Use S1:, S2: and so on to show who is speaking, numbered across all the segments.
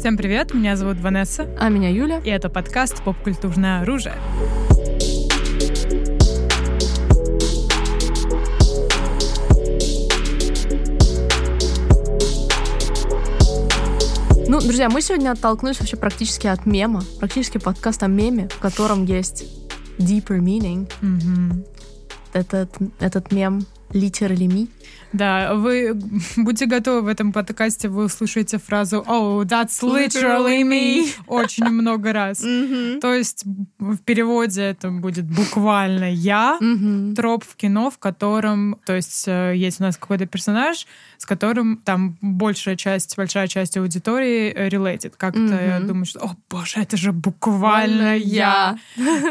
S1: Всем привет, меня зовут Ванесса.
S2: А меня Юля.
S1: И это подкаст «Поп-культурное оружие».
S2: Ну, друзья, мы сегодня оттолкнулись вообще практически от мема, практически подкаст о меме, в котором есть deeper meaning.
S1: Мгм.
S2: Этот, этот мем literally me.
S1: Да, вы будьте готовы в этом подкасте, вы услышите фразу «Oh, that's literally me» очень много раз. То есть в переводе это будет буквально «я», троп в кино, в котором, то есть э, есть у нас какой-то персонаж, с которым там большая часть, большая часть аудитории э, related. Как-то
S2: Мгм.
S1: думаю, что, о боже, это же буквально я.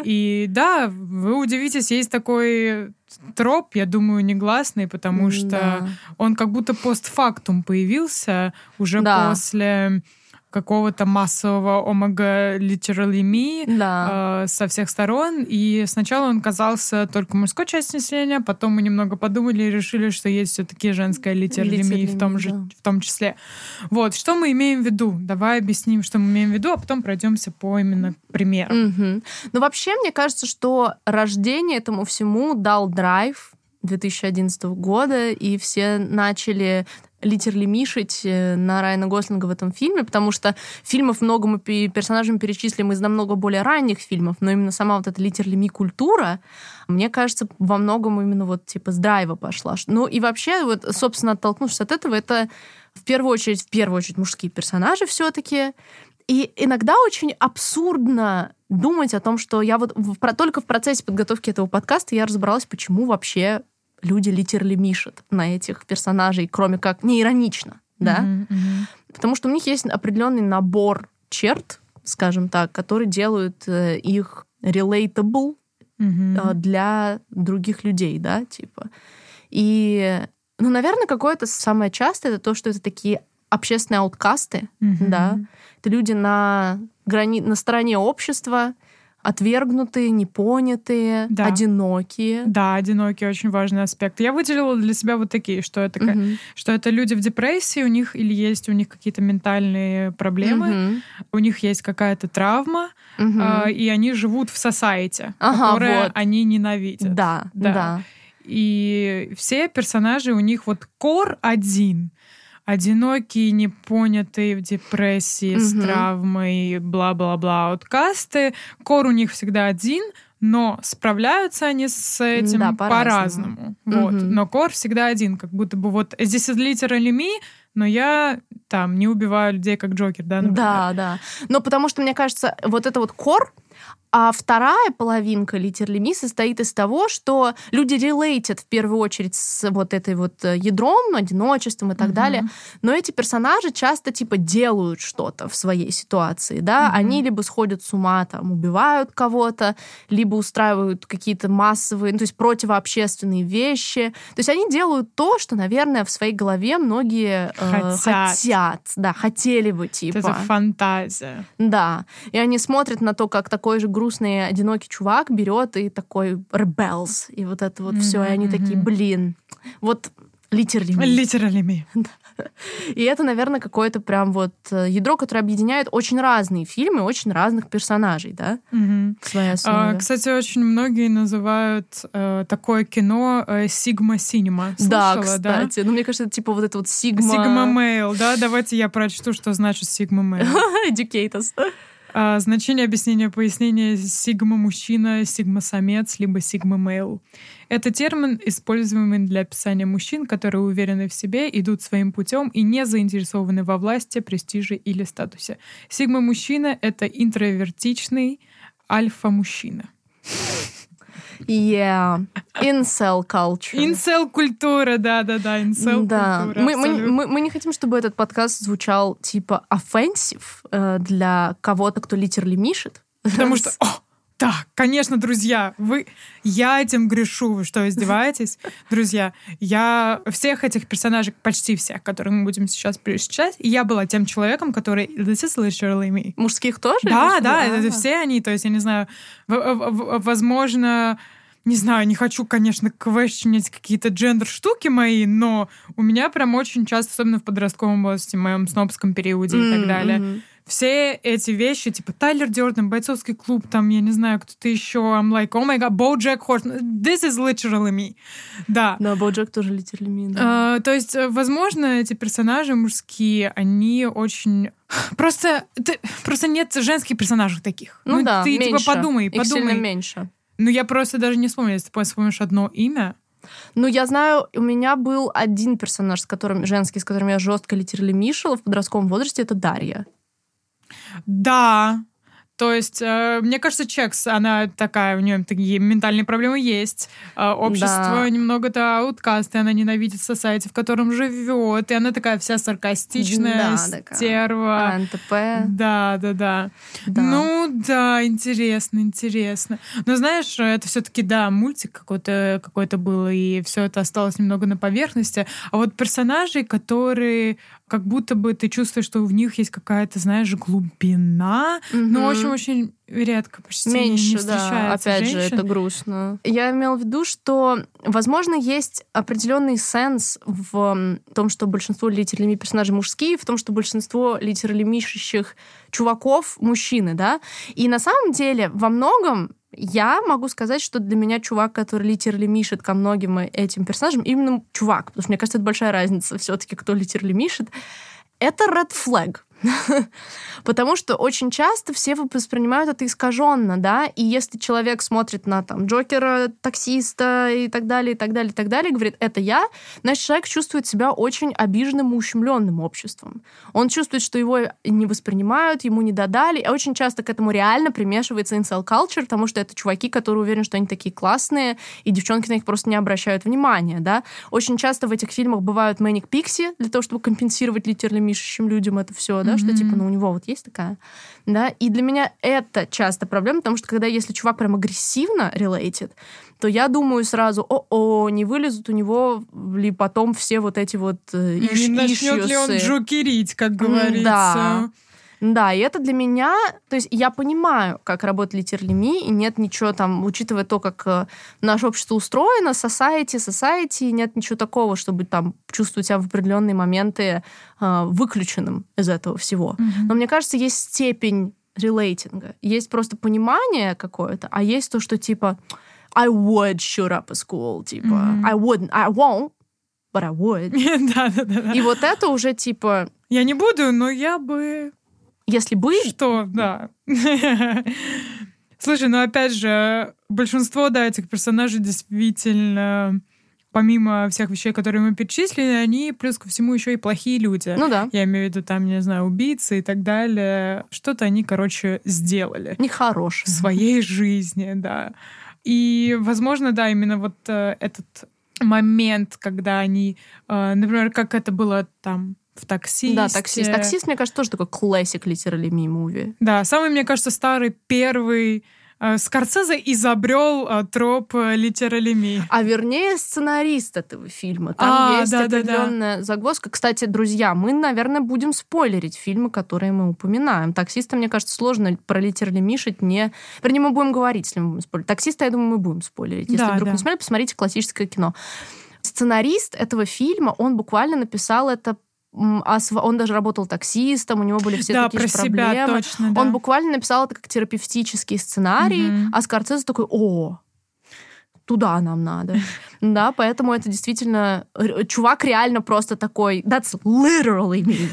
S1: И да, вы удивитесь, есть такой троп, я думаю, негласный, потому что
S2: Да.
S1: он как будто постфактум появился уже
S2: Да.
S1: после какого-то массового омега literally me
S2: Да.
S1: э, со всех сторон. И сначала он казался только мужской частью населения, потом мы немного подумали и решили, что есть все-таки женская literally me в том,
S2: Literally
S1: же,
S2: да.
S1: в том числе. Вот, что мы имеем в виду? Давай объясним, что мы имеем в виду, а потом пройдемся по именно примерам.
S2: Мгм. Ну, вообще, мне кажется, что рождение этому всему дал драйв 2011 года, и все начали литерли мишить э, на Райана Гослинга в этом фильме, потому что фильмов много мы пе- персонажам перечислим из намного более ранних фильмов, но именно сама вот эта литерли ми культура, мне кажется, во многом именно вот типа с драйва пошла. Ну и вообще, вот, собственно, оттолкнувшись от этого, это в первую очередь, в первую очередь мужские персонажи все-таки, и иногда очень абсурдно думать о том, что я вот в- про, только в процессе подготовки этого подкаста я разобралась, почему вообще люди литерли мишат на этих персонажей, кроме как не иронично, да?
S1: Мгм, мгм.
S2: Потому что у них есть определенный набор черт, скажем так, которые делают э, их relatable э, для других людей, да, типа. И, ну, наверное, какое-то самое частое это то, что это такие общественные ауткасты,
S1: Мгм.
S2: да. Это люди на, грани... на стороне общества, отвергнутые, непонятые,
S1: Да.
S2: одинокие.
S1: Да, одинокий очень важный аспект. Я выделила для себя вот такие, что это,
S2: Мгм.
S1: что это люди в депрессии, у них или есть у них какие-то ментальные проблемы,
S2: Мгм.
S1: у них есть какая-то травма,
S2: Мгм.
S1: а, и они живут в society,
S2: Ага,
S1: которое
S2: вот.
S1: они ненавидят.
S2: Да,
S1: Да.
S2: да.
S1: И все персонажи, у них вот кор один. Одинокие, непонятые в депрессии, с
S2: Мгм.
S1: травмой, бла-бла-бла, ауткасты. Кор у них всегда один, но справляются они с этим
S2: Да,
S1: по-разному.
S2: по-разному.
S1: Вот.
S2: Мгм.
S1: Но кор всегда один, как будто бы вот здесь literally me, но я там не убиваю людей как Джокер, да, например?
S2: Да, да. Но потому что, мне кажется, вот это вот кор, а вторая половинка литерли ми состоит из того, что люди релейтят в первую очередь с вот этой вот э, ядром, одиночеством и так
S1: Мгм.
S2: далее. Но эти персонажи часто типа делают что-то в своей ситуации, да?
S1: Мгм.
S2: Они либо сходят с ума, там, убивают кого-то, либо устраивают какие-то массовые, ну, то есть противообщественные вещи. То есть они делают то, что, наверное, в своей голове многие э,
S1: Хотят.
S2: хотят, да, хотели бы, типа.
S1: Это фантазия.
S2: Да. И они смотрят на то, как такой же грустный, одинокий чувак берет и такой rebels. И вот это вот все. И они такие, блин, вот literally. me».
S1: Literally me.
S2: И это, наверное, какое-то прям вот э, ядро, которое объединяет очень разные фильмы, очень разных персонажей, да,
S1: А, кстати, очень многие называют э, такое кино Sigma Cinema.
S2: да,
S1: Слышала, да?
S2: кстати. Ну, мне кажется, это типа вот это вот Sigma...
S1: Sigma male, да? Давайте я прочту, что значит sigma male.
S2: Educate us.
S1: А, Значение объяснения пояснения сигма мужчина, сигма самец, либо sigma male. Это термин, используемый для описания мужчин, которые уверены в себе, идут своим путем и не заинтересованы во власти, престиже или статусе. Сигма мужчина — это интровертичный альфа-мужчина.
S2: Yeah. Incel culture.
S1: Инсел-культура, да-да-да,
S2: Да.
S1: инсел-культура.
S2: Мы, мы, мы, мы не хотим, чтобы этот подкаст звучал типа offensive э, для кого-то, кто литерли мишет.
S1: Потому что, о, да, конечно, друзья, вы, я этим грешу, вы что, издеваетесь? Друзья, я всех этих персонажей, почти всех, которые мы будем сейчас перечислять, я была тем человеком, который this is literally me.
S2: Мужских тоже?
S1: Да, да, это
S2: А.
S1: все они, то есть, я не знаю, возможно, не знаю, не хочу, конечно, квешчинить какие-то джендер-штуки мои, но у меня прям очень часто, особенно в подростковом возрасте, в моем снобском периоде и так далее. Все эти вещи, типа Тайлер Дёрден, бойцовский клуб, там, я не знаю, кто-то еще, I'm like, oh my god, Bojack Horseman, this is literally me. Да.
S2: Да, Боджек тоже literally me, да.
S1: А, то есть, э, возможно, эти персонажи мужские, они очень... Просто, ты- просто нет женских персонажей таких.
S2: Ну, да,
S1: ты
S2: меньше.
S1: типа подумай,
S2: Их
S1: подумай.
S2: сильно меньше.
S1: Ну, я просто даже не вспомнила, если ты вспомнишь одно имя.
S2: Ну, я знаю, у меня был один персонаж, с которым, женский, с которым я жестко литерали мишала в подростковом возрасте, это Дарья.
S1: Да. То есть, э, мне кажется, Чекс, она такая, у нее такие ментальные проблемы есть. Э, общество
S2: Да.
S1: немного-то ауткаст, и она ненавидит society, в котором живет. И она такая вся саркастичная,
S2: Да, такая.
S1: стерва.
S2: НТП.
S1: Да, да, да,
S2: Да.
S1: Ну да, интересно, интересно. Но знаешь, это все-таки да, мультик какой-то какой-то был, и все это осталось немного на поверхности. А вот персонажи, которые как будто бы ты чувствуешь, что в них есть какая-то, знаешь, глубина, но
S2: Мгм.
S1: очень-очень редко, почти не
S2: Меньше, да.
S1: встречается
S2: Опять же,
S1: женщин.
S2: это грустно. Я имела в виду, что, возможно, есть определенный сенс в том, что большинство литеральными персонажей мужские, в том, что большинство литералимишащих чуваков мужчины, да. И на самом деле во многом я могу сказать, что для меня чувак, который литерали мишет ко многим этим персонажам, именно чувак, потому что мне кажется, это большая разница все-таки, кто литерали мишет, это red flag. Потому что очень часто все воспринимают это искаженно, да, и если человек смотрит на там Джокера, таксиста и так далее, и так далее, и так далее, говорит, это я, значит, человек чувствует себя очень обиженным и ущемленным обществом. Он чувствует, что его не воспринимают, ему не додали, и очень часто к этому реально примешивается incel culture, потому что это чуваки, которые уверены, что они такие классные, и девчонки на них просто не обращают внимания, да. Очень часто в этих фильмах бывают manic пикси для того, чтобы компенсировать литерально мишущим людям это все, да, что типа, ну, у него вот есть такая, да, и для меня это часто проблема, потому что когда если чувак прям агрессивно related, то я думаю сразу, о-о, не вылезут у него ли потом все вот эти вот э,
S1: Не
S2: иш-
S1: начнет ли он джокерить, как говорится.
S2: да. Да, и это для меня, то есть я понимаю, как работает литерлими, и нет ничего там, учитывая то, как э, наше общество устроено, society, society, нет ничего такого, чтобы там чувствовать себя в определенные моменты э, выключенным из этого всего.
S1: Мгм.
S2: Но мне кажется, есть степень релейтинга, есть просто понимание какое-то, а есть то, что типа I would shoot up a school, типа
S1: Мгм.
S2: I wouldn't, I won't, but I would.
S1: Да, да, да.
S2: И вот это уже типа,
S1: Я не буду, но я бы
S2: если бы
S1: Что, да. Слушай, ну опять же, большинство, да, этих персонажей действительно, помимо всех вещей, которые мы перечислили, они плюс ко всему еще и плохие люди.
S2: Ну да.
S1: Я имею в виду там, не знаю, убийцы и так далее. Что-то они, короче, сделали в
S2: Нехороший.
S1: своей жизни, да. И, возможно, да, именно вот э, этот момент, когда они, э, например, как это было там в таксисте.
S2: Да, таксист. Таксист, мне кажется, тоже такой классик literally me movie.
S1: Да, самый, мне кажется, старый первый э, Скорсезе изобрел э, троп литералеми.
S2: А вернее, сценарист этого фильма. Там
S1: А,
S2: есть
S1: да-да-да.
S2: определенная загвоздка. Кстати, друзья, мы, наверное, будем спойлерить фильмы, которые мы упоминаем. Таксиста, мне кажется, сложно про литерали мишить не... Вернее, мы будем говорить, если мы будем спойлерить. Таксиста, я думаю, мы будем спойлерить. Если
S1: Да,
S2: вдруг
S1: да.
S2: не смотрели, посмотрите классическое кино. Сценарист этого фильма, он буквально написал это а он даже работал таксистом, у него были все
S1: да,
S2: такие
S1: про
S2: же
S1: себя
S2: проблемы.
S1: точно, да.
S2: Он буквально написал это как терапевтический сценарий,
S1: Мгм.
S2: а Скорцезе такой, о, туда нам надо. Да, поэтому это действительно... Чувак реально просто такой, that's literally me.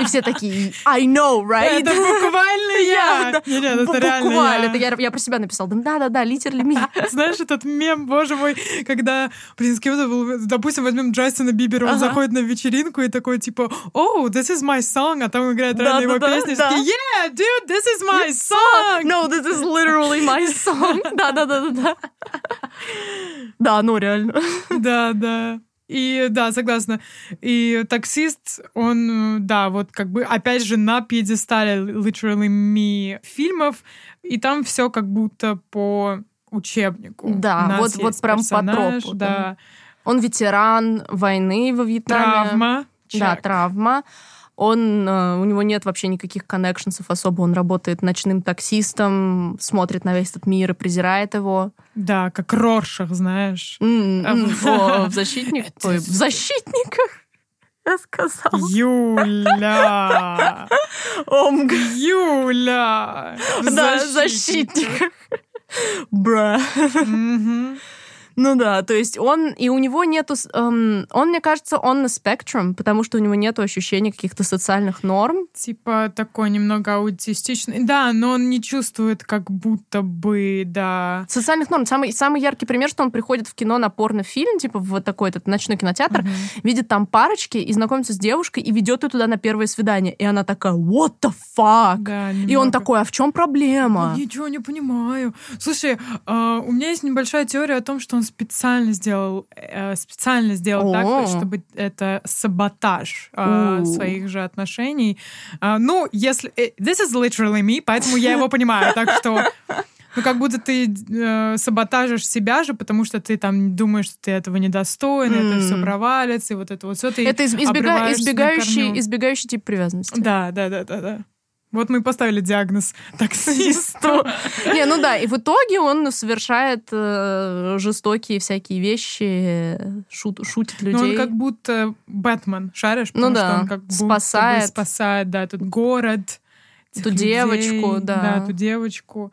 S2: И все такие, I know, right?
S1: Это буквально я. Нет, нет, это реально
S2: Буквально.
S1: я.
S2: Про себя написала. Да-да-да, literally me.
S1: Знаешь, этот мем, боже мой, когда, блин, с кем-то был, допустим, возьмем Джастина Бибера, он заходит на вечеринку и такой, типа, oh, this is my song, а там играет реально его песня, yeah, dude, this is my song.
S2: No, this is literally my song. Да-да-да-да-да. Да, ну реально.
S1: Да, да. И да, согласна. И таксист, он, да, вот как бы, опять же, на пьедестале literally me фильмов, и там все как будто по учебнику.
S2: Да, вот- вот прям по тропу,
S1: Да.
S2: да. Он ветеран войны во Вьетнаме.
S1: Травма.
S2: Да,
S1: Чек.
S2: травма. Он, э, у него нет вообще никаких коннекшенсов особо. Он работает ночным таксистом, смотрит на весь этот мир и презирает его.
S1: Да, как Роршах, знаешь. В-
S2: о, В защитниках. я сказала?
S1: Юля!
S2: Омг.
S1: Юля! В
S2: Да,
S1: защитниках.
S2: защитник. Бра. Ну да, то есть он, и у него нету, эм, он, мне кажется, он на спектрум, потому что у него нету ощущения каких-то социальных норм.
S1: Типа такой немного аутистичный. Да, но он не чувствует, как будто бы, да.
S2: Социальных норм. Самый, самый яркий пример, что он приходит в кино на порнофильм, типа в вот такой этот ночной кинотеатр,
S1: Мгм.
S2: видит там парочки и знакомится с девушкой и ведет ее туда на первое свидание. И она такая, what the fuck?
S1: Да,
S2: И он такой, а в чем проблема?
S1: Ничего не понимаю. Слушай, а, у меня есть небольшая теория о том, что он специально сделал, э, специально сделал
S2: О.
S1: так, чтобы это саботаж
S2: У.
S1: своих же отношений. А, ну, если... э, This is literally me, поэтому я его понимаю. Так что ну, как будто ты э, саботажишь себя же, потому что ты там думаешь, что ты этого недостоин, это
S2: М.
S1: все провалится, и вот это вот все ты
S2: Это из- избега- избегающий, избегающий тип привязанности.
S1: Да, да, да, да, да. Вот мы и поставили диагноз таксисту.
S2: Не, ну да, и в итоге он совершает э, жестокие всякие вещи, шут- шутит
S1: Но Ну, он
S2: людей.
S1: как будто Бэтмен, шаришь?
S2: Ну да,
S1: он как будто бы
S2: спасает.
S1: спасает, да, этот город.
S2: Ту
S1: людей,
S2: девочку, да.
S1: Да, ту девочку.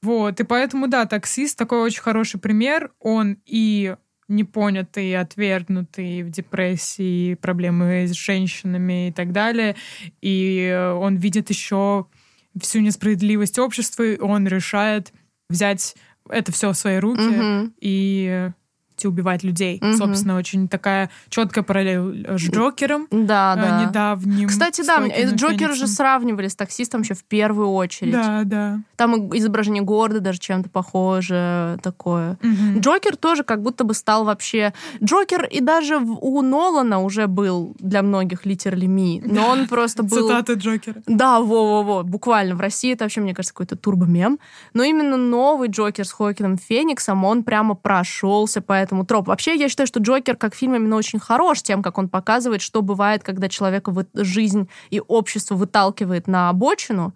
S1: Вот, и поэтому, да, таксист такой очень хороший пример. Он и непонятый, отвергнутый в депрессии, проблемы с женщинами и так далее. И э, он видит еще всю несправедливость общества, и он решает взять это все в свои руки
S2: Мгм.
S1: и убивать людей.
S2: Мгм.
S1: Собственно, очень такая четкая параллель с Джокером
S2: Да,
S1: э,
S2: да.
S1: недавним.
S2: Кстати, да, э, Джокер же сравнивали с таксистом еще в первую очередь.
S1: Да, да.
S2: Там изображение города даже чем-то похоже такое.
S1: Мгм.
S2: Джокер тоже как будто бы стал вообще... Джокер и даже у Нолана уже был для многих литерали ми, но он просто был...
S1: Цитаты Джокера.
S2: Да, во-во-во, буквально. В России это вообще, мне кажется, какой-то турбомем. Но именно новый Джокер с Хоакином Фениксом, он прямо прошелся по этому тропу. Вообще, я считаю, что Джокер как фильм именно очень хорош тем, как он показывает, что бывает, когда человека вы- жизнь и общество выталкивает на обочину,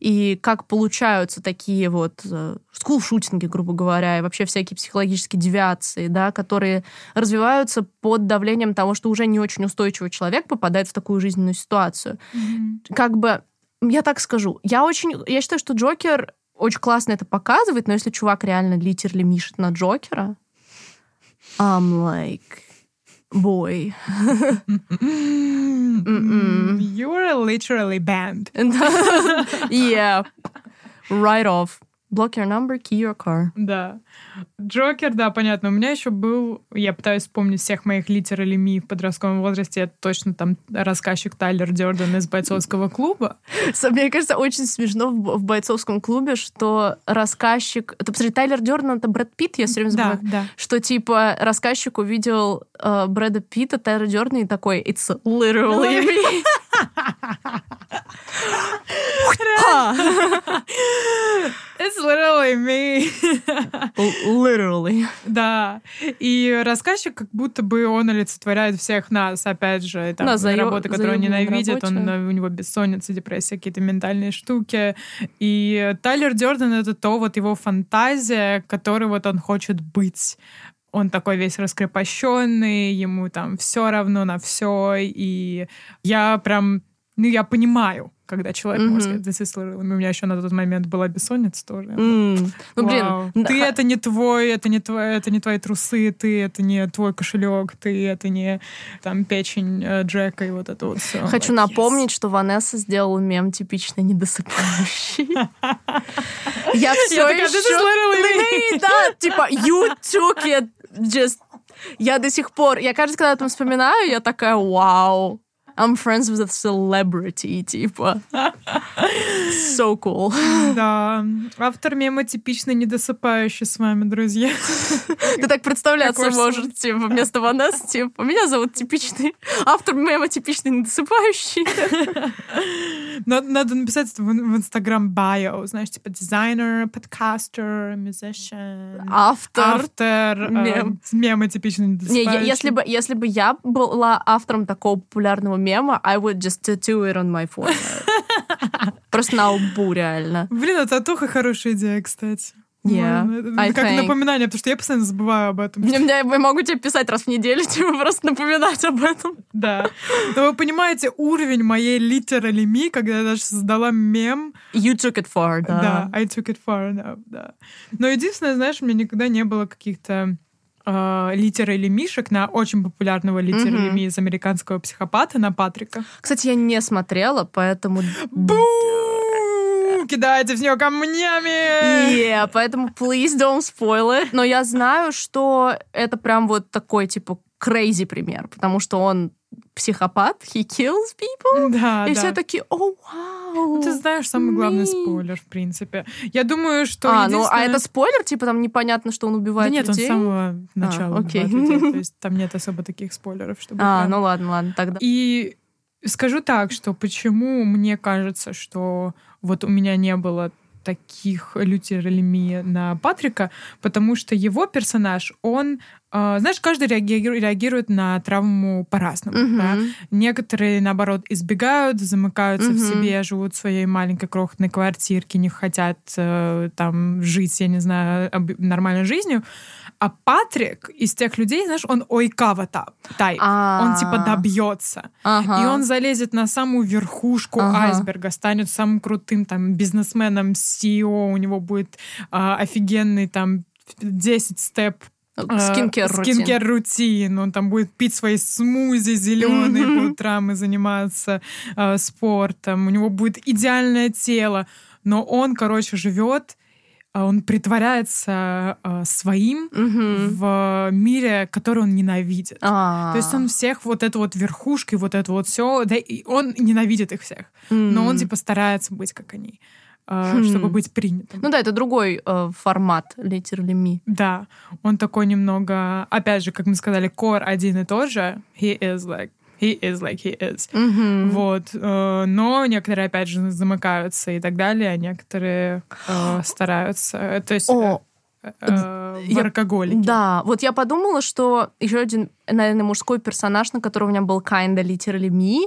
S2: и как получаются такие вот э, скулшутинги, грубо говоря, и вообще всякие психологические девиации, да, которые развиваются под давлением того, что уже не очень устойчивый человек попадает в такую жизненную ситуацию
S1: Мгм.
S2: как бы, я так скажу, я очень, я считаю, что Джокер очень классно это показывает, но если чувак реально литерли мишет на Джокера, I'm like, boy.
S1: Mm-mm. You're literally banned.
S2: yeah, right off. Block your number, key your car.
S1: Да. Джокер, да, понятно. У меня еще был... Я пытаюсь вспомнить всех моих литер или ми в подростковом возрасте. Это точно там рассказчик Тайлер Дёрден из бойцовского клуба.
S2: Мне кажется, очень смешно в, бойцовском клубе, что рассказчик... Это, посмотри, Тайлер Дёрден — это Брэд Питт, я все время
S1: Да,
S2: забываю.
S1: да.
S2: Что, типа, рассказчик увидел э, Брэда Питта, Тайлера Дёрдена и такой «It's literally me».
S1: It's literally me.
S2: Literally.
S1: Да. И рассказчик как будто бы он олицетворяет всех нас, опять же. Там,
S2: Да, заё-
S1: работы, которые он ненавидит, он, э, у него бессонница, депрессия, какие-то ментальные штуки. И Тайлер Дёрден — это то вот его фантазия, которой вот он хочет быть. Он такой весь раскрепощенный, ему там все равно на все. И я прям, ну, я понимаю, когда человек может
S2: Мгм.
S1: сказать, «This is literally me». у меня еще на тот момент была бессонница тоже.
S2: М. Ну, блин, да,
S1: ты это не твой, это не твой, это не твои трусы, ты это не твой кошелек, ты это не там печень э, Джека и вот это вот все.
S2: Хочу напомнить, что Ванесса сделала мем типично недосыпающий. Я все
S1: Я такая, «This is literally me».
S2: Да, типа, you took it just... Я до сих пор... Я каждый, когда об этом вспоминаю, я такая, вау. I'm friends with a celebrity, типа. So cool.
S1: Да. Автор мема типично недосыпающий с вами, друзья.
S2: Ты так представляться можешь, типа, вместо Ванессы, типа, меня зовут типичный... Автор мема типичный недосыпающий.
S1: Надо, написать это в, Инстаграм bio, знаешь, типа дизайнер, подкастер, musician,
S2: Автор
S1: автор, э,
S2: мем.
S1: мема типично
S2: Не,
S1: недосыпающий.
S2: если бы я была автором такого популярного мема, I would just tattoo it on my forehead. Просто на лбу, реально.
S1: Блин, а татуха хорошая идея, кстати.
S2: Yeah,
S1: Ну, это как
S2: think.
S1: напоминание, потому что я постоянно забываю об этом.
S2: Я, я- могу тебе писать раз в неделю, типа просто напоминать об этом.
S1: Да. Но вы понимаете уровень моей me, когда я даже создала мем.
S2: You took it far,
S1: Да,
S2: да.
S1: I took it far enough, да. Но единственное, знаешь, у меня никогда не было каких-то э, литерали мишек на очень популярного литерали
S2: Мгм.
S1: ми из американского психопата на Патрика.
S2: Кстати, я не смотрела, поэтому...
S1: Бу! Кидайте в нее камнями!
S2: Yeah, поэтому please don't spoil it. Но я знаю, что это прям вот такой, типа, crazy пример, потому что он психопат, he kills people,
S1: Да,
S2: и
S1: да.
S2: все такие, о, вау.
S1: Ну, Ты знаешь, самый главный
S2: me.
S1: спойлер, в принципе. Я думаю, что
S2: А, ну, а
S1: единственное-
S2: это спойлер, типа, там непонятно, что он
S1: Да
S2: убивает
S1: нет, он с
S2: людей?
S1: самого начала
S2: окей.
S1: убивает людей, то есть там нет особо таких спойлеров, чтобы
S2: А,
S1: прям-
S2: ну ладно, ладно, тогда.
S1: И скажу так, что почему мне кажется, что вот у меня не было таких лютеральми на Патрика, потому что его персонаж, он, э, знаешь, каждый реаги- реагирует на травму по-разному. да.
S2: Мгм.
S1: Некоторые, наоборот, избегают, замыкаются в
S2: Мгм.
S1: себе, живут в своей маленькой крохотной квартирке, не хотят э, там жить, я не знаю, нормальной жизнью. А Патрик из тех людей, знаешь, он ойкава та- тайп. Он типа
S2: А.
S1: добьется.
S2: Ага.
S1: И он залезет на самую верхушку
S2: Ага.
S1: айсберга, станет самым крутым там бизнесменом, CEO, у него будет а, офигенный там 10 степ
S2: Скинкер рутин.
S1: скинкер рутин. Он там будет пить свои смузи зеленые по
S2: Мгм.
S1: утрам и заниматься а, спортом. У него будет идеальное тело. Но он, короче, живет, а, он притворяется а, своим
S2: Мгм.
S1: в мире, который он ненавидит.
S2: А.
S1: То есть он всех вот эту вот верхушку и вот это вот все, да, и он ненавидит их всех, но он типа старается быть как они, э,
S2: Хм.
S1: чтобы быть принятым.
S2: Ну да, это другой э, формат literally me.
S1: Да, он такой немного, опять же, как мы сказали, кор один и тот же. He is like, he is like he is.
S2: Мгм.
S1: Вот, э, но некоторые опять же замыкаются и так далее, а некоторые э, стараются, то есть
S2: О,
S1: э, э,
S2: я-
S1: воркоголики.
S2: Да, вот я подумала, что еще один, наверное, мужской персонаж, на которого у меня был kinda literally me,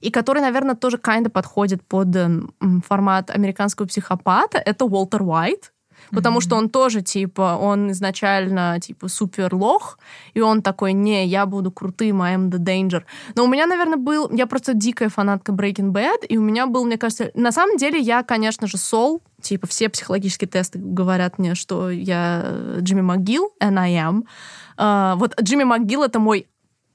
S2: и который, наверное, тоже kinda подходит под эм, формат американского психопата, это Уолтер Уайт. Потому что он тоже, типа, он изначально, типа, супер лох, и он такой, не, я буду крутым, I am the danger. Но у меня, наверное, был... Я просто дикая фанатка Breaking Bad, и у меня был, мне кажется... На самом деле, я, конечно же, Сол, типа, все психологические тесты говорят мне, что я Джимми МcGill, and I am. А, вот Джимми МcGill — это мой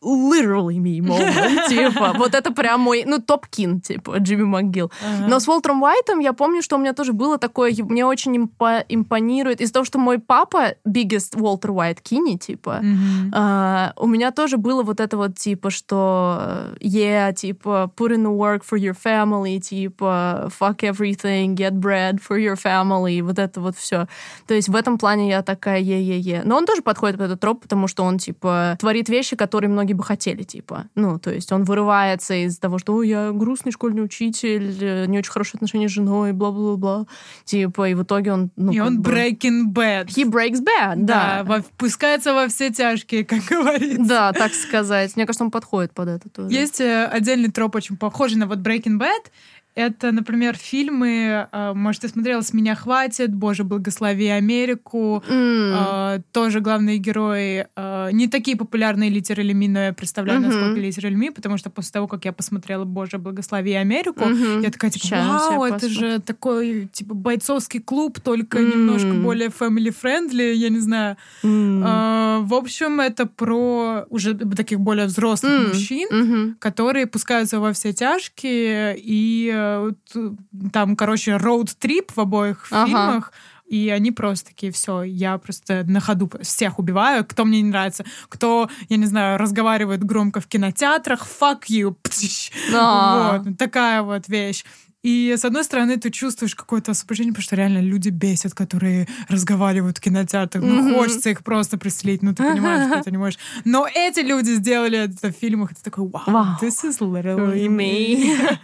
S2: literally me moment, типа, вот это прям мой, ну, топ-кин, типа, Джимми МcГилл.
S1: Ага.
S2: Но с Уолтером Уайтом я помню, что у меня тоже было такое, мне очень импо- импонирует из-за того, что мой папа biggest Уолтер Уайт Кини, типа,
S1: Мгм.
S2: а, у меня тоже было вот это вот, типа, что yeah, типа, put in the work for your family, типа, fuck everything, get bread for your family, вот это вот все. То есть в этом плане я такая е-е-е. Но он тоже подходит под этот троп, потому что он, типа, творит вещи, которые многие бы хотели, типа. Ну, то есть он вырывается из того, что «Ой, я грустный школьный учитель, э, не очень хорошие отношения с женой, бла-бла-бла. Типа, и в итоге он... Ну,
S1: и он
S2: бы-
S1: Breaking Bad.
S2: He breaks bad, да.
S1: Да, во- впускается во все тяжкие, как говорится.
S2: Да, так сказать. Мне кажется, он подходит под это тоже.
S1: Есть э, отдельный троп, очень похожий на вот Breaking Bad. Это, например, фильмы, э, может, ты смотрела «С меня хватит», «Боже, благослови Америку», э, тоже главные герои э, не такие популярные литерали ми, но я представляю,
S2: Мгм.
S1: насколько литерали ми, потому что после того, как я посмотрела «Боже, благослови Америку»,
S2: Мгм.
S1: я такая, типа,
S2: Сейчас
S1: вау, это
S2: посмотрю.
S1: же такой, типа, бойцовский клуб, только
S2: М.
S1: немножко более family-friendly, я не знаю. А, В общем, это про уже таких более взрослых
S2: М.
S1: мужчин,
S2: Мгм.
S1: которые пускаются во все тяжкие, и там, короче, роуд-трип в обоих
S2: Ага.
S1: фильмах, и они просто такие, все, я просто на ходу всех убиваю, кто мне не нравится, кто, я не знаю, разговаривает громко в кинотеатрах, fuck you, Пш. Вот, такая вот вещь. И, с одной стороны, ты чувствуешь какое-то освобождение, потому что реально люди бесят, которые разговаривают в кинотеатрах. Ну,
S2: Мгм.
S1: хочется их просто преследить, ну, ты понимаешь, что ты не можешь. Но эти люди сделали это в фильмах, и ты такой, вау,
S2: Вау.
S1: this is literally me.
S2: me.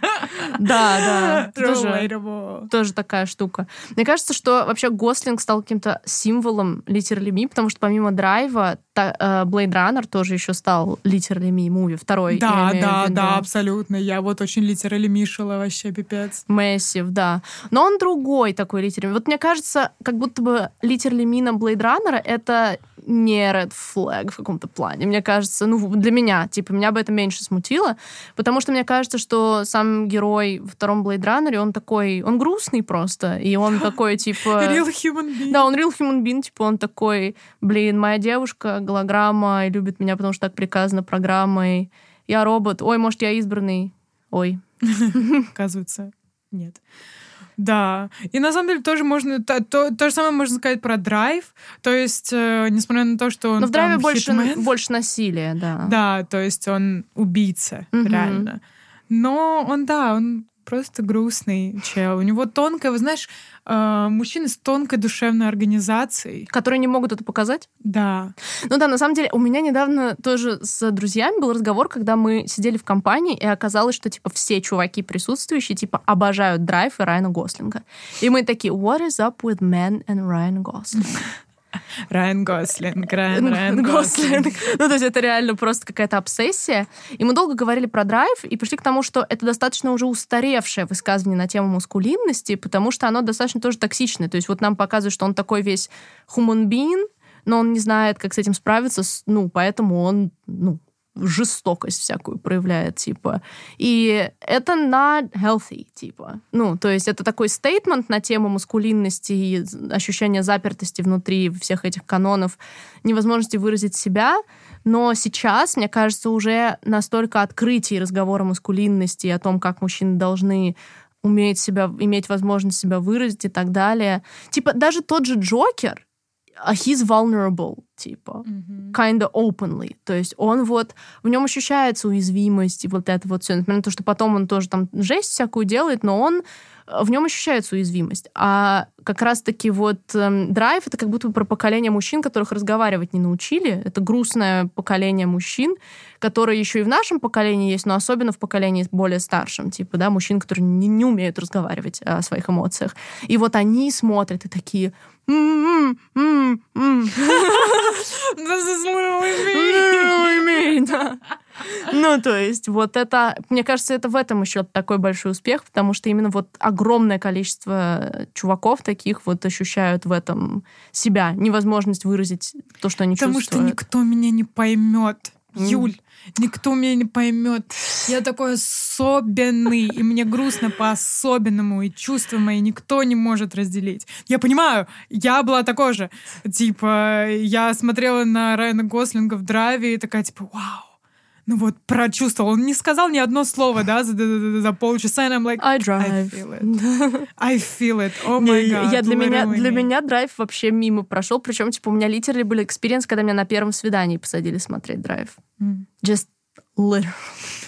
S2: Да, да. Тоже, такая штука. Мне кажется, что вообще Гослинг стал каким-то символом Literally Me, потому что помимо Драйва, э, Blade Runner тоже еще стал Literally Me муви, второй.
S1: Да, да, да, абсолютно. Я вот очень литерали мишила вообще, пипец. Молодец.
S2: Massive, да. Но он другой такой литерами. Вот мне кажется, как будто бы литерли Мина Blade Runner — это не red flag в каком-то плане. Мне кажется, ну, для меня, типа, меня бы это меньше смутило, потому что мне кажется, что сам герой во втором Blade Runner, он такой, он грустный просто, и он такой, типа...
S1: Real human being.
S2: Да, он real human being, типа, он такой, блин, моя девушка, голограмма, и любит меня, потому что так приказано программой. Я робот. Ой, может, я избранный. Ой.
S1: Оказывается, нет. Да. И на самом деле тоже можно... То, то, то же самое можно сказать про драйв. То есть, э, несмотря на то, что он
S2: Но в драйве больше,
S1: хитмен,
S2: больше насилия, да.
S1: Да, то есть он убийца,
S2: Мгм.
S1: реально. Но он, да, он просто грустный чел. У него тонкая, вы знаешь, э, мужчины с тонкой душевной организацией.
S2: Которые не могут это показать?
S1: Да.
S2: Ну да, на самом деле, у меня недавно тоже с друзьями был разговор, когда мы сидели в компании, и оказалось, что, типа, все чуваки присутствующие, типа, обожают Драйв и Райана Гослинга. И мы такие, what is up with men and Ryan Gosling?
S1: Райан Гослинг, Райан, Райан
S2: Ну,
S1: Гослинг.
S2: Ну, то есть это реально просто какая-то обсессия. И мы долго говорили про драйв и пришли к тому, что это достаточно уже устаревшее высказывание на тему маскулинности, потому что оно достаточно тоже токсичное. То есть вот нам показывают, что он такой весь human being, но он не знает, как с этим справиться, ну, поэтому он, ну, жестокость всякую проявляет, типа. И это not healthy, типа. Ну, то есть это такой стейтмент на тему маскулинности и ощущения запертости внутри всех этих канонов, невозможности выразить себя. Но сейчас, мне кажется, уже настолько открытий разговора о маскулинности о том, как мужчины должны уметь себя, иметь возможность себя выразить и так далее. Типа, даже тот же Джокер, а he's vulnerable, типа
S1: Мгм.
S2: kinda openly. То есть он вот, в нем ощущается уязвимость и вот это вот все. Несмотря на то, что потом он тоже там жесть всякую делает, но он в нем ощущается уязвимость. А как раз-таки вот эм, драйв это как будто бы про поколение мужчин, которых разговаривать не научили. Это грустное поколение мужчин, которые еще и в нашем поколении есть, но особенно в поколении более старшем, типа, да, мужчин, которые не, не умеют разговаривать о своих эмоциях. И вот они смотрят и такие. Да. Ну, то есть, вот это, мне кажется, это в этом еще такой большой успех, потому что именно вот огромное количество чуваков таких вот ощущают в этом себя, невозможность выразить то, что они
S1: Потому что
S2: чувствуют.
S1: никто меня не поймет. Юль, никто меня не поймет. Я такой особенный, и мне грустно по-особенному, и чувства мои никто не может разделить. Я понимаю, я была такой же. Типа, я смотрела на Райана Гослинга в драйве и такая, типа, вау. Ну вот, прочувствовал. Он не сказал ни одно слово, да, за, за- за полчаса, и I'm like,
S2: I
S1: I
S2: drive.
S1: feel it. I feel it. Oh my
S2: Не,
S1: god.
S2: я для меня, для меня драйв вообще мимо прошел. Причем, типа, у меня literally был experience, когда меня на первом свидании посадили смотреть драйв.
S1: М.
S2: Just literally.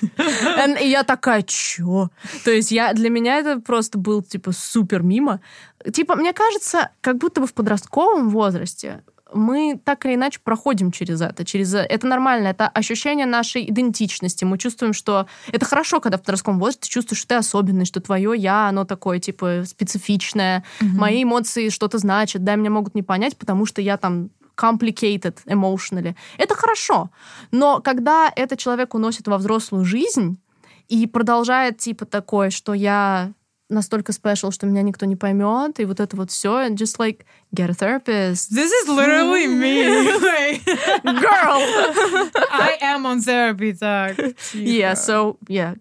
S2: And- И я такая, чё? То есть я, для меня это просто был, типа, супер мимо. Типа, мне кажется, как будто бы в подростковом возрасте мы так или иначе проходим через это. Через... Это нормально, это ощущение нашей идентичности. Мы чувствуем, что... Это хорошо, когда в подростковом возрасте ты чувствуешь, что ты особенный, что твое я, оно такое, типа, специфичное.
S1: Мгм.
S2: Мои эмоции что-то значат, да, меня могут не понять, потому что я там complicated emotionally. Это хорошо. Но когда это человек уносит во взрослую жизнь и продолжает типа такое, что я настолько спешл, что меня никто не поймет, и вот это вот все, just like get a therapist.
S1: This is literally me. Like,
S2: Girl!
S1: I am on therapy, так.
S2: Yeah, so, yeah.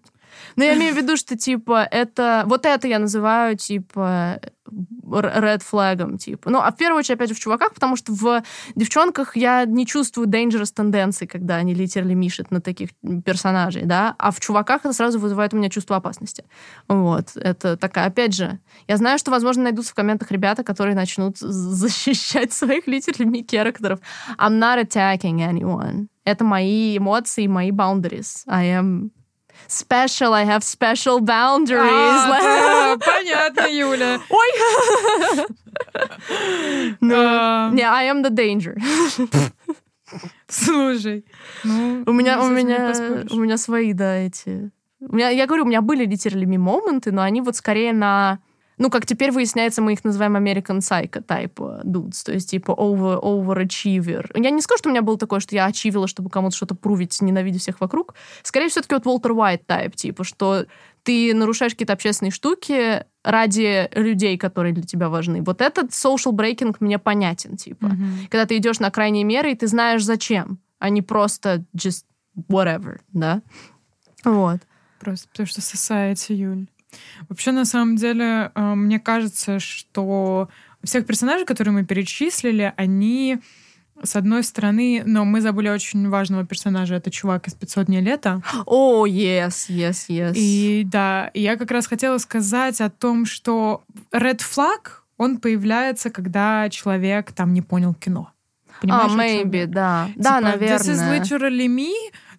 S2: Но я имею в виду, что, типа, это... Вот это я называю, типа, red флагом, типа. Ну, а в первую очередь, опять же, в чуваках, потому что в девчонках я не чувствую dangerous тенденций, когда они литерали мишат на таких персонажей, да, а в чуваках это сразу вызывает у меня чувство опасности. Вот. Это такая, опять же, я знаю, что, возможно, найдутся в комментах ребята, которые начнут защищать своих литерали характеров. I'm not attacking anyone. Это мои эмоции, мои boundaries. I am special, I have special boundaries.
S1: А, понятно, Юля.
S2: Ой! Ну,
S1: А,
S2: Не, I am the danger.
S1: Слушай, ну,
S2: У меня, у меня, у меня свои, да, эти. У меня, я говорю, у меня были литерали моменты, но они вот скорее на ну, как теперь выясняется, мы их называем American Psycho type dudes, то есть типа over, overachiever. Я не скажу, что у меня было такое, что я ачивила, чтобы кому-то что-то прувить, ненавидя всех вокруг. Скорее, все-таки вот Уолтер Уайт type, типа, что ты нарушаешь какие-то общественные штуки ради людей, которые для тебя важны. Вот этот social breaking мне понятен, типа. Mm-hmm. Когда ты идешь на крайние меры, и ты знаешь, зачем, а не просто just whatever, да? Вот.
S1: Просто потому что society, Юль. Вообще, на самом деле, э, мне кажется, что всех персонажей, которые мы перечислили, они с одной стороны, но мы забыли очень важного персонажа, это чувак из «500 дней лета».
S2: О, oh, yes, yes, yes.
S1: И да, я как раз хотела сказать о том, что Red Flag, он появляется, когда человек там не понял кино.
S2: Понимаешь, а, maybe, да. Типа, да, наверное.
S1: This is literally me,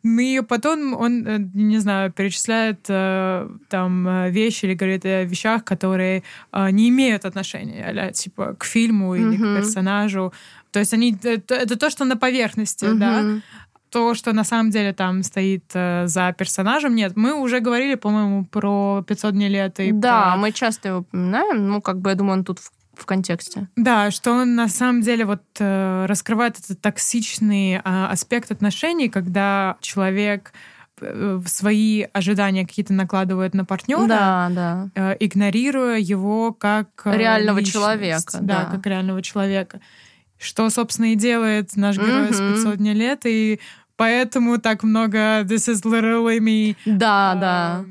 S1: и потом он, э, не знаю, перечисляет э, там э, вещи или говорит о вещах, которые не имеют отношения, а, типа к фильму или mm-hmm. к персонажу. То есть они это, это то, что на поверхности, mm-hmm. да то, что на самом деле там стоит э, за персонажем, нет. Мы уже говорили, по-моему, про 500 дней лета. И
S2: да,
S1: про...
S2: мы часто его упоминаем. Ну, как бы, я думаю, он тут в контексте.
S1: Да, что он на самом деле вот э, раскрывает этот токсичный э, аспект отношений, когда человек э, свои ожидания какие-то накладывает на партнера,
S2: да, да.
S1: Э, игнорируя его как
S2: реального личность, человека.
S1: Да,
S2: да,
S1: как реального человека. Что, собственно, и делает наш герой mm-hmm. с 500 дней лет, и поэтому так много «This is literally me».
S2: Да, э, да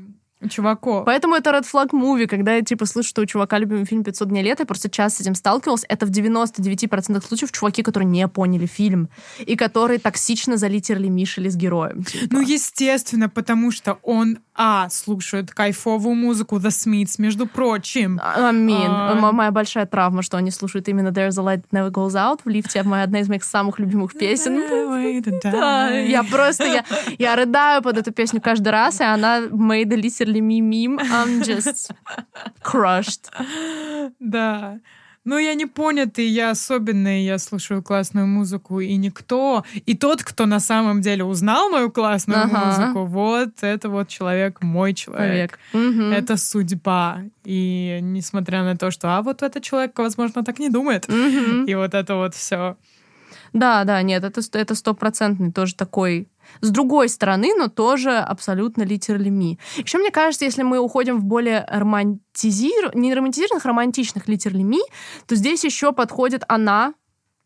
S1: чуваков.
S2: Поэтому это Red Flag Movie, когда я, типа, слышу, что у чувака любимый фильм «500 дней лета», я просто часто с этим сталкивалась. Это в 99% случаев чуваки, которые не поняли фильм и которые токсично залитерли Мишели с героем. Типа.
S1: Ну, естественно, потому что он, а, слушает кайфовую музыку The Smiths, между прочим.
S2: Амин. А... Моя большая травма, что они слушают именно There's a Light That Never Goes Out в лифте. Моя одна из моих самых любимых песен. Да, я просто, я, я рыдаю под эту песню каждый раз, и она made a me meme. I'm just crushed.
S1: Да. Ну, я не понятый, я особенный, я слушаю классную музыку, и никто... И тот, кто на самом деле узнал мою классную ага. музыку, вот это вот человек, мой человек.
S2: Угу.
S1: Это судьба. И несмотря на то, что, а вот этот человек, возможно, так не думает.
S2: Угу.
S1: И вот это вот все.
S2: Да, да, нет, это это стопроцентный тоже такой с другой стороны, но тоже абсолютно literally me. Еще мне кажется, если мы уходим в более романтизир... не романтизированных, романтичных literally me, то здесь еще подходит она,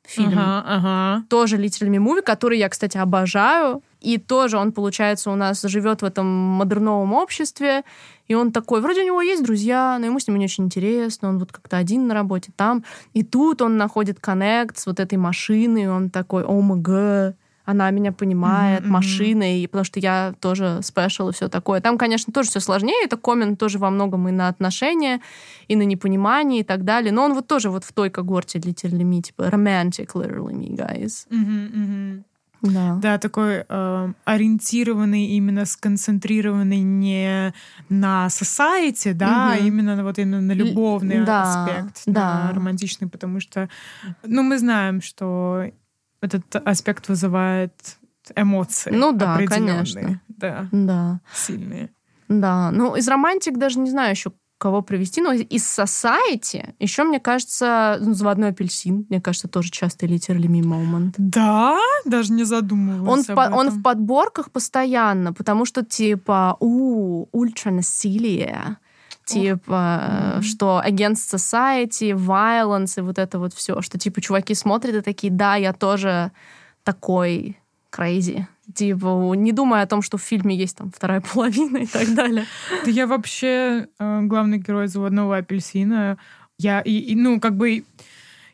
S2: фильм.
S1: Ага, ага.
S2: Тоже Me Movie, который я, кстати, обожаю. И тоже он, получается, у нас живет в этом модерновом обществе. И он такой, вроде у него есть друзья, но ему с ними не очень интересно. Он вот как-то один на работе там. И тут он находит коннект с вот этой машиной. И он такой, о мага, она меня понимает, mm-hmm. машиной, и потому что я тоже спешл и все такое. Там, конечно, тоже все сложнее, это коммент тоже во многом и на отношения, и на непонимание и так далее, но он вот тоже вот в той когорте literally me, типа romantic literally me, guys.
S1: Mm-hmm, mm-hmm.
S2: Да.
S1: да, такой э, ориентированный, именно сконцентрированный не на society, да, угу. а именно вот именно на любовный
S2: да,
S1: аспект,
S2: да.
S1: на романтичный, потому что, ну, мы знаем, что этот аспект вызывает эмоции.
S2: Ну да, конечно.
S1: Да.
S2: Да.
S1: Сильные.
S2: Да. Ну, из романтик даже не знаю еще кого привести, но из Society еще, мне кажется, ну, заводной апельсин, мне кажется, тоже часто literally moment.
S1: Да? Даже не задумывалась
S2: он в, он в подборках постоянно, потому что, типа, у, ультра насилие, типа, mm-hmm. что against society, violence и вот это вот все, что типа чуваки смотрят и такие, да, я тоже такой crazy. Типа, не думая о том, что в фильме есть там вторая половина и так далее.
S1: Да я вообще э, главный герой заводного апельсина. Я, и, и, ну, как бы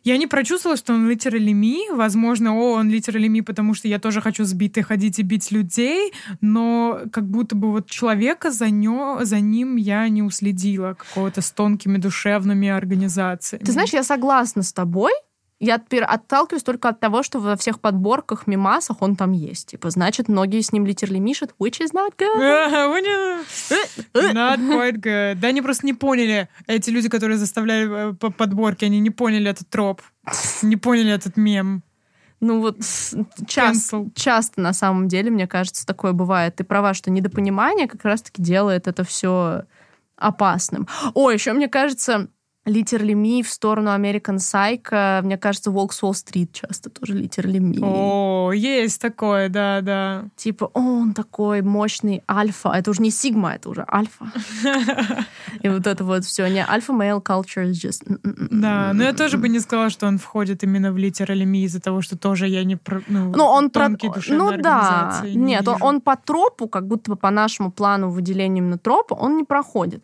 S1: я не прочувствовала, что он literally me. Возможно, о, он literally me, потому что я тоже хочу сбитый ходить и бить людей, но как будто бы вот человека за, нё, за ним я не уследила какого-то с тонкими душевными организациями.
S2: Ты знаешь, я согласна с тобой, я теперь отталкиваюсь только от того, что во всех подборках, мимасах он там есть. Типа, значит, многие с ним литерли мишат, which is not good.
S1: not quite good. Да, они просто не поняли, эти люди, которые заставляли э, подборки, они не поняли этот троп, не поняли этот мем.
S2: Ну вот часто, часто на самом деле, мне кажется, такое бывает. Ты права, что недопонимание как раз-таки делает это все опасным. О, еще мне кажется, Литерли Ми в сторону American Psycho. Мне кажется, Волк с Уолл-стрит часто тоже Литерли Ми.
S1: О, есть такое, да, да.
S2: Типа, о, он такой мощный альфа. Это уже не сигма, это уже альфа. И вот это вот все. Не, альфа-male culture is just...
S1: Да, но я тоже бы не сказала, что он входит именно в Литерли Ми из-за того, что тоже я не... про- Ну,
S2: Ну, он про... Ну да. Нет, он по тропу, как будто бы по нашему плану выделения именно тропа, он не проходит.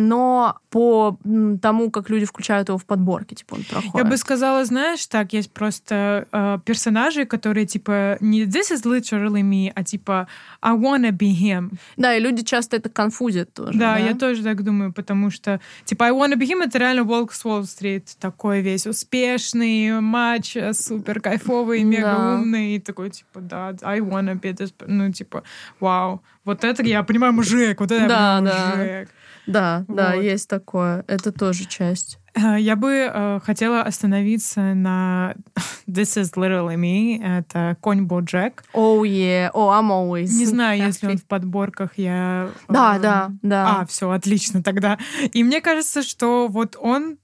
S2: Но по тому, как люди включают его в подборки, типа он проходит.
S1: Я бы сказала, знаешь, так, есть просто э, персонажи, которые типа не this is literally me, а типа I wanna be him.
S2: Да, и люди часто это конфузят тоже.
S1: Да,
S2: Да,
S1: я тоже так думаю, потому что типа I wanna be him это реально Волк с Уолл-стрит, такой весь успешный, матч, супер кайфовый, мега
S2: Да.
S1: умный, и такой типа да, I wanna be this, ну типа вау, вот это я понимаю мужик, вот это
S2: Да,
S1: я понимаю
S2: да.
S1: мужик.
S2: Да, да,
S1: Вот.
S2: есть такое. Это тоже часть.
S1: Э, Я бы э, хотела остановиться на This is literally me. Это конь Боджек.
S2: Oh, yeah. Oh, I'm always
S1: Не знаю, если он
S2: happy.
S1: в подборках я...
S2: Да,
S1: э,
S2: да, да.
S1: А, все, отлично тогда. И мне кажется, что вот он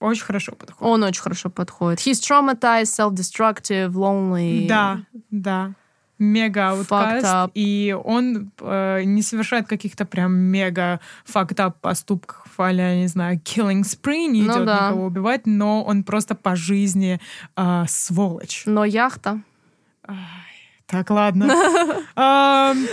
S1: очень хорошо подходит.
S2: Он очень хорошо подходит. He's traumatized, self-destructive, lonely.
S1: Да, да. Мега ауткаст. И он э, не совершает каких-то прям мега up поступков, а не знаю, killing spree, не
S2: Ну
S1: идет
S2: да.
S1: никого убивать, но он просто по жизни э, сволочь.
S2: Но яхта.
S1: Так, ладно. Um,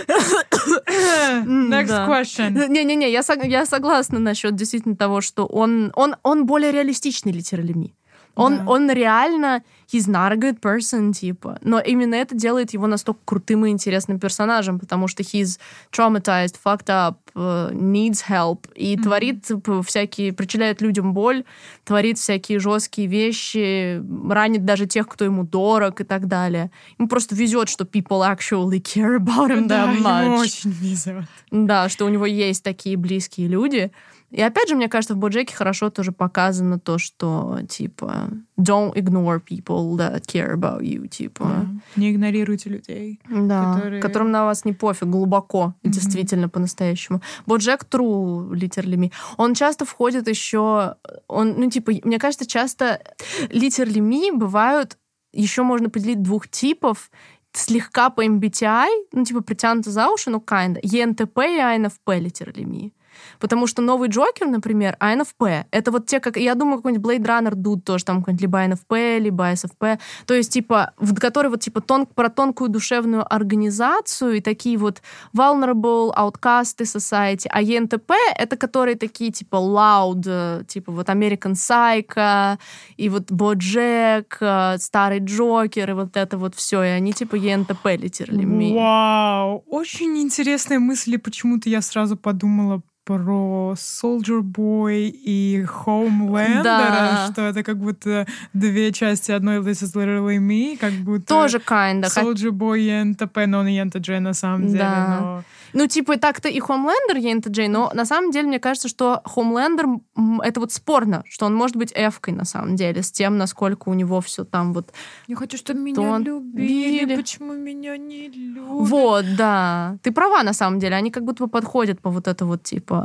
S1: Next
S2: Да.
S1: question.
S2: Не-не-не, я, сог- я согласна насчет действительно того, что он, он, он более реалистичный литералеми. Он,
S1: Да.
S2: он реально, he's not a good person, типа. Но именно это делает его настолько крутым и интересным персонажем, потому что he's traumatized, fucked up, э, needs help, и творит типа, всякие, причиняет людям боль, творит всякие жесткие вещи, ранит даже тех, кто ему дорог и так далее. Ему просто везет, что people actually care about him
S1: Да,
S2: that much.
S1: очень везет.
S2: Да, что у него есть такие близкие люди. И опять же, мне кажется, в Боджеке хорошо тоже показано то, что, типа, don't ignore people that care about you, типа.
S1: Да. Не игнорируйте людей.
S2: Да,
S1: Которые-
S2: которым на вас не пофиг глубоко, действительно, по-настоящему. Боджек Тру, literally me. Он часто входит еще... Он, ну, типа, мне кажется, часто literally me бывают... Еще можно поделить двух типов слегка по MBTI, ну, типа, притянуто за уши, ну, kinda. ENTP и literally me. Потому что новый Джокер, например, INFP, это вот те, как... Я думаю, какой-нибудь Blade Runner Dude тоже там какой-нибудь либо INFP, либо ISFP. То есть, типа, в который вот, типа, тон, про тонкую душевную организацию и такие вот vulnerable, outcast society. А ENTP — это которые такие, типа, loud, э, типа, вот American Psycho, и вот Боджек, э, старый Джокер, и вот это вот все. И они, типа, literally me.
S1: Вау! Очень интересные мысли. Почему-то я сразу подумала про Soldier Boy и Homelander,
S2: Да.
S1: что это как будто две части одной This is Literally Me, как будто
S2: Тоже kinda.
S1: Soldier Boy и НТП, но он и НТД на самом деле.
S2: Да.
S1: но-
S2: Ну, типа, так-то и Хомлендер Ейнта Джей, но на самом деле мне кажется, что Хомлендер это вот спорно, что он может быть эвкой на самом деле, с тем, насколько у него все там вот.
S1: Я хочу, чтобы меня
S2: Тон-
S1: любили.
S2: любили.
S1: Почему меня не любят?
S2: Вот, да. Ты права, на самом деле. Они как будто бы подходят по вот это вот, типа,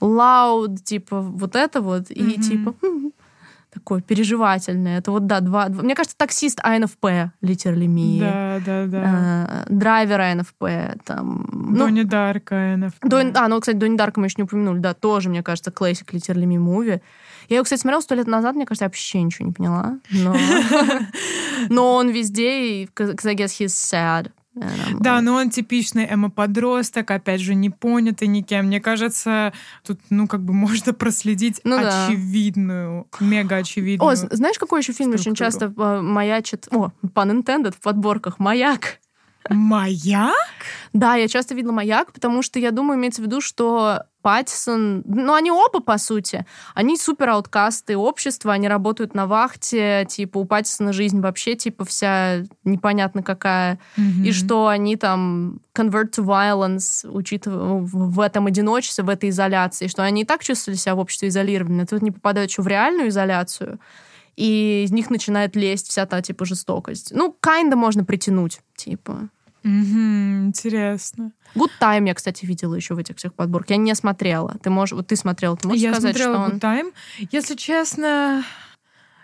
S2: loud, типа, вот это вот, и
S1: Мгм.
S2: типа м, такое переживательное. Это вот, да, два... два- Мне кажется, таксист INFP, literally me.
S1: Да, да, да.
S2: Э, Драйвер INFP, там... ну,
S1: Донни Дарка, НФП.
S2: Дон- а, ну, кстати, Донни Дарка мы еще не упомянули, да, тоже, мне кажется, классик Literally Me Movie. Я его, кстати, смотрела сто лет назад, мне кажется, я вообще ничего не поняла. Но, но он везде, и, I guess he's sad. I'm
S1: Да, но он типичный эмо-подросток, опять же, не понятый никем. Мне кажется, тут, ну, как бы можно проследить
S2: Ну да.
S1: очевидную, мега очевидную.
S2: О, знаешь, какой еще фильм очень часто
S1: структуру.
S2: э, маячит? О, pun intended, в подборках. «Маяк».
S1: Маяк?
S2: Да, я часто видела «Маяк», потому что я думаю, имеется в виду, что Паттисон... Ну, они оба, по сути. Они супер ауткасты общества, они работают на вахте, типа, у Паттисона жизнь вообще, типа, вся непонятно какая. И что они там convert to violence, учитывая в в этом одиночестве, в этой изоляции, что они и так чувствовали себя в обществе изолированными, тут не попадают еще в реальную изоляцию, и из них начинает лезть вся та, типа, жестокость. Ну, kinda можно притянуть, типа.
S1: Мгм, интересно.
S2: Good Time я, кстати, видела еще в этих всех подборках. Я не смотрела. Ты можешь, вот ты смотрела, ты можешь
S1: Я
S2: сказать,
S1: смотрела
S2: что
S1: Good
S2: он...
S1: Time. Если честно,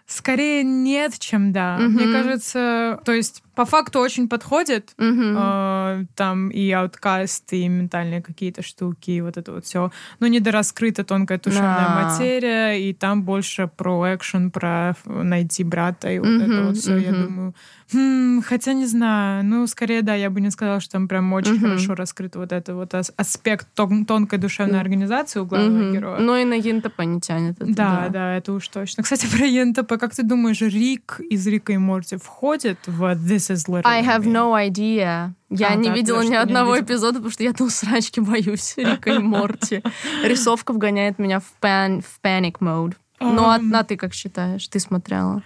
S1: скорее нет, чем да.
S2: Мгм.
S1: Мне кажется, то есть по факту очень подходит.
S2: Мгм.
S1: э, там и ауткаст, и ментальные какие-то штуки, и вот это вот все. Но недораскрыта тонкая душевная
S2: Да.
S1: материя, и там больше про экшен, про найти брата, и вот это
S2: Мгм,
S1: вот все, я
S2: мгм.
S1: думаю. Хм, хотя не знаю, ну, скорее, да, я бы не сказала, что там прям очень
S2: Мгм.
S1: хорошо раскрыт вот это вот ас- аспект тон- тонкой душевной организации у главного
S2: Мгм.
S1: героя.
S2: Ну и на ЕНТП не тянет это,
S1: Да, да, это уж точно. Кстати, про ЕНТП, как ты думаешь, Рик из Рика и Морти входит в This is Literally
S2: I have no idea. Я
S1: А,
S2: не
S1: да,
S2: видела ни
S1: не
S2: одного
S1: видела.
S2: эпизода, потому что я до усрачки боюсь Рика и Морти. Рисовка вгоняет меня в, пан в panic mode. Ну, а, а ты как считаешь? Ты смотрела?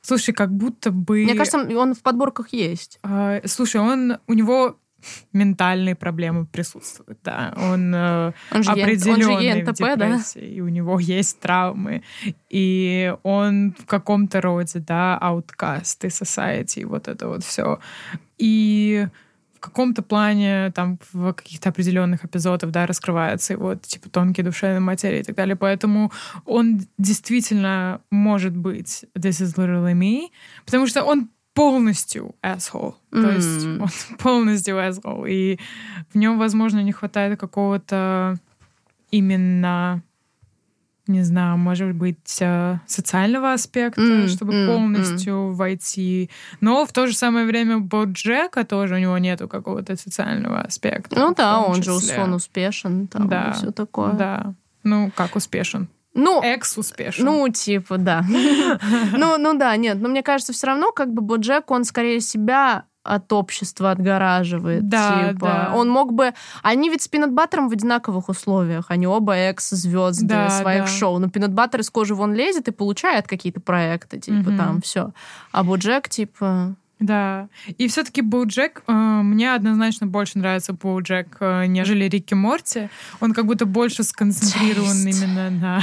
S1: Слушай, как будто бы...
S2: Мне кажется, он в подборках есть.
S1: А, слушай, он... У него ментальные проблемы присутствуют, да. Он э,
S2: Он же, Е- он же
S1: определенный в
S2: ЕНТП, да?
S1: депрессии, и у него есть травмы, и он в каком-то роде, да, ауткаст и society, и вот это вот все. И в каком-то плане там в каких-то определенных эпизодах, да, раскрывается его типа тонкие душевные материи и так далее. Поэтому он действительно может быть This is literally me, потому что он полностью asshole. То есть он полностью asshole. И в нем, возможно, не хватает какого-то именно не знаю, может быть, э, социального аспекта,
S2: М,
S1: чтобы
S2: м,
S1: полностью войти. Но в то же самое время Боджека тоже у него нету какого-то социального аспекта.
S2: Ну да, он же он успешен, там
S1: Да,
S2: все такое.
S1: Да. Ну, как успешен?
S2: Ну,
S1: Экс успешен.
S2: Ну, типа, да. Ну, ну да, нет. Но мне кажется, все равно, как бы Боджек, он скорее себя от общества отгораживает.
S1: Да,
S2: типа.
S1: да.
S2: Он мог бы... Они ведь с Пинат Баттером в одинаковых условиях. Они оба экс-звезды
S1: Да,
S2: своих
S1: да.
S2: шоу. Но Пинат Баттер из кожи вон лезет и получает какие-то проекты, типа, там все. А Боджек, типа...
S1: Да. И все-таки Боуджек, э, мне однозначно больше нравится Боуджек, э, нежели Рикки Морти. Он как будто больше сконцентрирован
S2: Жесть.
S1: именно на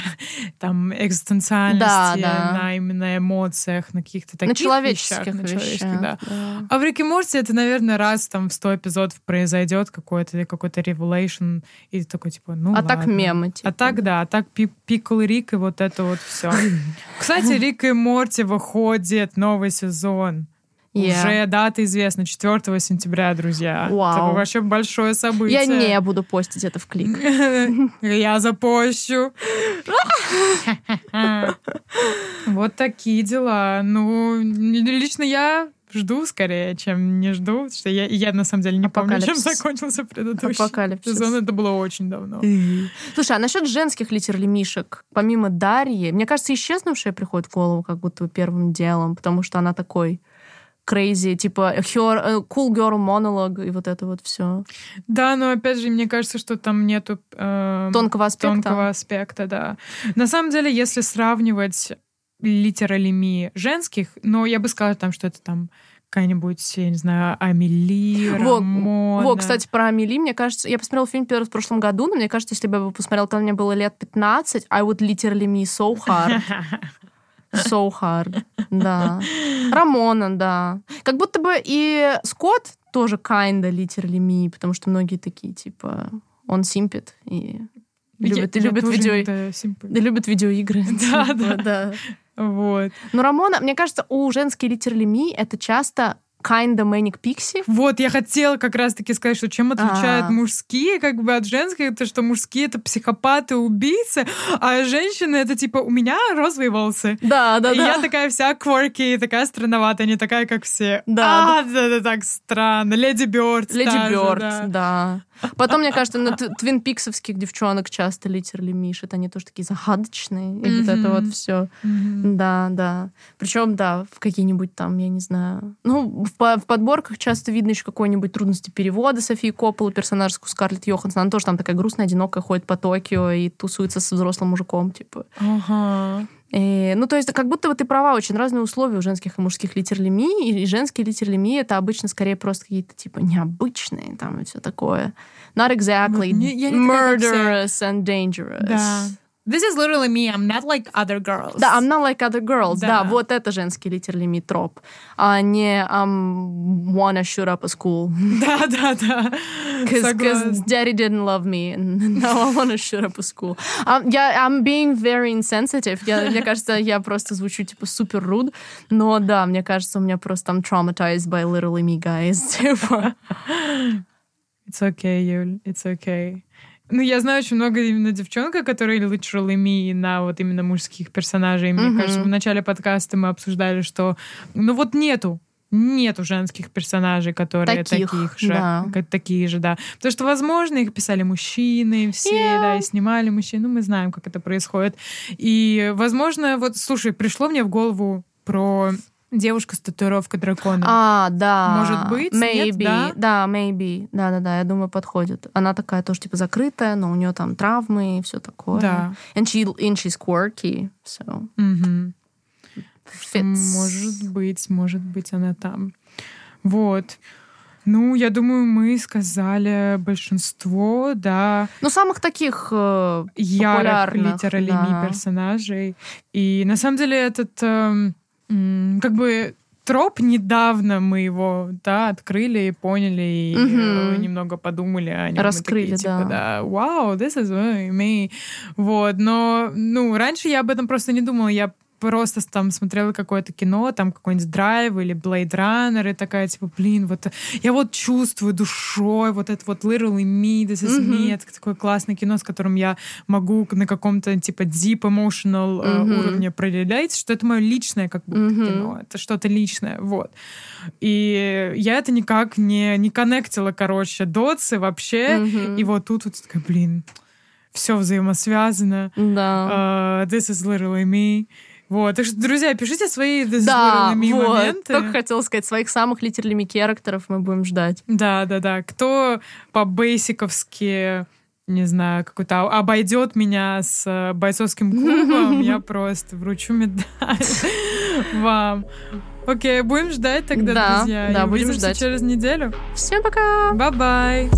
S1: там экзистенциальности,
S2: Да, да.
S1: на именно эмоциях, на каких-то таких
S2: на человеческих
S1: вещах, на человеческих,
S2: вещах.
S1: да.
S2: да.
S1: А в Рике Морти это, наверное, раз там в 100 эпизодов произойдет какой-то какой-то revelation, и ты такой, типа, ну
S2: А так
S1: ладно.
S2: мемы, типа.
S1: А так, да, а так пи- Пикл Рик и вот это вот все. Кстати, Рик и Морти выходит новый сезон.
S2: Yeah.
S1: Уже дата известна, 4 сентября, друзья.
S2: Вау.
S1: Это вообще большое событие.
S2: Я не буду постить это в клик.
S1: Я запощу. Вот такие дела. Ну, лично я жду скорее, чем не жду. Что я, я на самом деле не помню, чем
S2: Апокалипсис.
S1: закончился предыдущий
S2: Апокалипсис.
S1: сезон. Это было очень давно.
S2: Слушай, а насчет женских литерлемишек, помимо Дарьи, мне кажется, исчезнувшая приходит в голову как будто первым делом, потому что она такой crazy, типа her, э, cool girl monologue и вот это вот все.
S1: Да, но опять же, мне кажется, что там нету эм,
S2: Тонкого аспекта.
S1: тонкого аспекта, да. На самом деле, если сравнивать литералеми женских, но я бы сказала там, что это там какая-нибудь, я не знаю, Амели,
S2: Во,
S1: Рамона.
S2: Во, кстати, про Амели, мне кажется, я посмотрела фильм первый раз в прошлом году, но мне кажется, если бы я его посмотрела, когда мне было лет 15, I would literally me so hard. So hard, да. Рамона, да. Как будто бы и Скотт тоже kinda literally me, потому что многие такие, типа, он симпит и любит,
S1: Я- я
S2: любит
S1: тоже
S2: видео... Да, любит видеоигры.
S1: Да,
S2: Типа,
S1: да. Вот.
S2: Но Рамона, мне кажется, у женской literally me это часто kinda manic pixie.
S1: Вот, я хотела как раз-таки сказать, что чем отличают
S2: А.
S1: мужские как бы от женских, это что мужские это психопаты, убийцы, а женщины это типа у меня розовые волосы.
S2: Да, да,
S1: и
S2: да.
S1: я такая вся кворки, такая странноватая, не такая, как все.
S2: Да,
S1: а, да, да, так странно. Леди Бёрд.
S2: Леди Бёрд,
S1: да.
S2: да. Потом, мне кажется, на твин пиксовских девчонок часто литерали мишат. Они тоже такие загадочные. И вот это вот все. Да, да. Причем, да, в какие-нибудь там, я не знаю. Ну, в, по- в подборках часто видно еще какой-нибудь трудности перевода Софии Копполы, персонажку Скарлетт Йоханссон. Она тоже там такая грустная, одинокая, ходит по Токио и тусуется с взрослым мужиком, типа.
S1: Ага.
S2: Э, ну, то есть, как будто бы ты права, очень разные условия у женских и мужских литерлеми, и, и женские литерлеми это обычно скорее просто какие-то типа необычные там и все такое. Not exactly
S1: Вот все.
S2: murderous and dangerous.
S1: Да. This is literally me. I'm not like other girls.
S2: Да, I'm not like other girls.
S1: Да.
S2: Да, вот это женский literally троп. А не I'm wanna shoot up a school.
S1: Да, да, да.
S2: Because
S1: Согласна.
S2: daddy didn't love me, and now I wanna shoot up a school. Um, я, I'm being very insensitive. Я, мне кажется, я просто звучу типа супер руд, но да, мне кажется, у меня просто там traumatized by literally me guys. Типа.
S1: It's okay, Юль, it's okay. Ну, я знаю очень много именно девчонок, которые literally me на вот именно мужских персонажей. Мне
S2: Мгм.
S1: кажется, в начале подкаста мы обсуждали, что ну вот нету нету женских персонажей, которые
S2: Таких,
S1: таких, же,
S2: да.
S1: как такие же, да. Потому что, возможно, их писали мужчины все,
S2: Yeah.
S1: да, и снимали мужчин. Ну, мы знаем, как это происходит. И, возможно, вот, слушай, пришло мне в голову про девушку с татуировкой дракона.
S2: А, да.
S1: Может быть, нет,
S2: Maybe.
S1: да?
S2: Да, maybe. Да-да-да, я думаю, подходит. Она такая тоже, типа, закрытая, но у нее там травмы и все такое.
S1: Да.
S2: And, she, and she's quirky, so
S1: Мгм.
S2: fits.
S1: Может быть, может быть, она там. Вот. Ну, я думаю, мы сказали большинство, да,
S2: Ну, самых таких э,
S1: ярых литералими
S2: да.
S1: персонажей. И на самом деле этот м, как бы троп недавно мы его, да, открыли и поняли, и э, немного подумали о нем.
S2: Раскрыли,
S1: такие, типа,
S2: да.
S1: да. Вау, this is me. Вот, но, ну, раньше я об этом просто не думала, я просто там смотрела какое-то кино, там какой-нибудь Драйв или Blade Runner, и такая, типа, блин, вот я вот чувствую душой вот это вот literally me, this is
S2: Мгм.
S1: me, это такое классное кино, с которым я могу на каком-то, типа, deep emotional э,
S2: Мгм.
S1: уровне проявлять, что это мое личное как будто
S2: Мгм.
S1: кино, это что-то личное, вот. И я это никак не, не коннектила, короче, дотсы вообще,
S2: Мгм.
S1: и вот тут вот такая, блин, все взаимосвязано.
S2: Да.
S1: Uh, this is literally me. Вот. Так что, друзья, пишите свои
S2: да, вот.
S1: моменты.
S2: Только хотела сказать, своих самых литеральными характеров мы будем ждать.
S1: Да, да, да. Кто по-бейсиковски, не знаю, какой-то обойдет меня с э, бойцовским клубом, я просто вручу медаль вам. Окей, будем ждать тогда,
S2: Да,
S1: друзья.
S2: да, будем ждать.
S1: через неделю.
S2: Всем пока!
S1: Bye-bye.